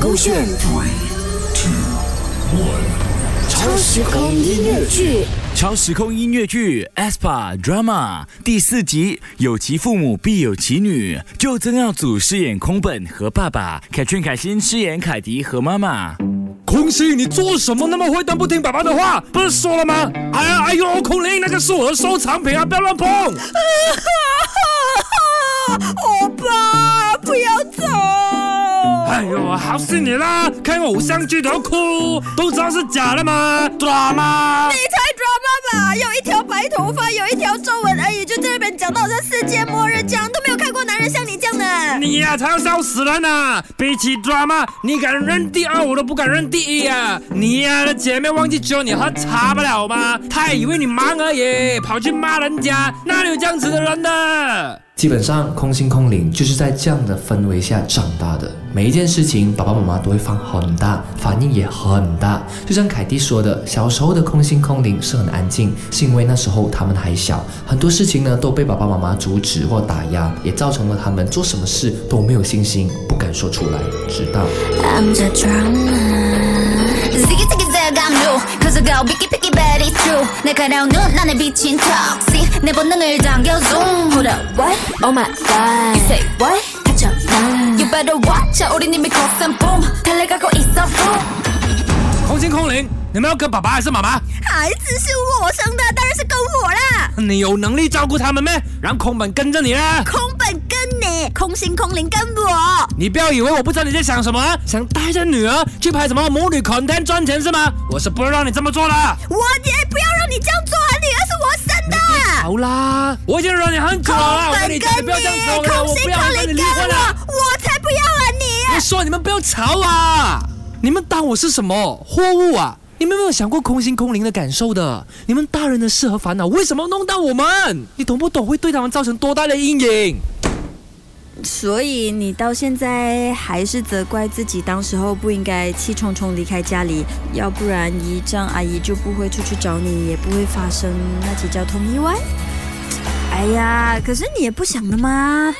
勾选 Three, two, one. 超时空音乐剧。超时空音乐剧《aespa drama》第四集，有其父母必有其女。就曾耀祖饰演空本和爸爸，凯旋凯欣饰演凯迪和妈妈。空心，你做什么那么会，但不听爸爸的话？不是说了吗？哎呀，哎呦，空灵，那个是我的收藏品啊，不要乱碰！哎呦，好死你啦！看偶像剧都要哭，都知道是假的吗？drama！你才 drama 吧？有一条白头发，有一条皱纹而已，就在那边讲到好像世界末日这样，都没有看过男人像你这样的。你呀、才要笑死人呢、比起 drama，你敢认第二，我都不敢认第一啊！你呀、的姐妹忘记只有你喝茶不了吗？她还以为你忙而已，跑去骂人家，哪里有这样子的人的？基本上，空心空灵就是在这样的氛围下长大的。每一件事情，爸爸妈妈都会放很大，反应也很大。就像凯蒂说的，小时候的空心空灵是很安静，是因为那时候他们还小，很多事情呢都被爸爸妈妈阻止或打压，也造成了他们做什么事都没有信心，不敢说出来。直到I'm the drama Ziggy ziggy zag I'm new Cause I go picky picky bad it's true 날카로운 눈 안에 비친 toxic 내 본능을 당겨 zoom Hold up what? Oh my god You say what? 갇혀 난 You better watch out 우린 이미 거센 boom 달려가고 있어 boom 空心空灵，你们要跟爸爸还是妈妈？孩子是我生的，当然是跟我啦。你有能力照顾他们咩？让空本跟着你啦！空本跟你， 空心空灵跟我。你不要以为我不知道你在想什么啊，想带着女儿去拍什么母女 content 赚钱是吗？我是不会让你这么做的。我也不要让你这样做啊，女儿是我生的。好啦，我已经忍你很久了啦，我跟你不要这样子了，空心我不要跟你空灵跟离婚了。我，我才不要啊你。我说你们不要吵啊！你们当我是什么货物啊？你们有没有想过空心空灵的感受的？你们大人的事和烦恼为什么弄到我们？你懂不懂？会对他们造成多大的阴影？所以你到现在还是责怪自己当时候不应该气冲冲离开家里，要不然姨丈阿姨就不会出去找你，也不会发生那起交通意外。哎呀，可是你也不想的吗？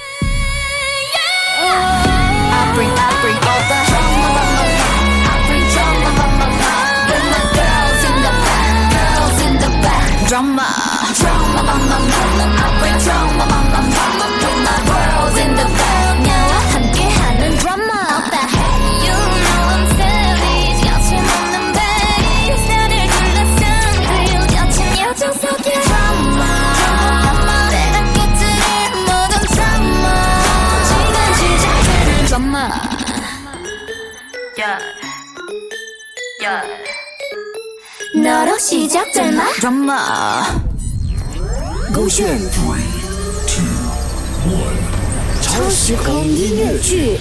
Yeah Yeah 너로 시작될 my drama 勾选 Three, two, one. 超时空音乐剧。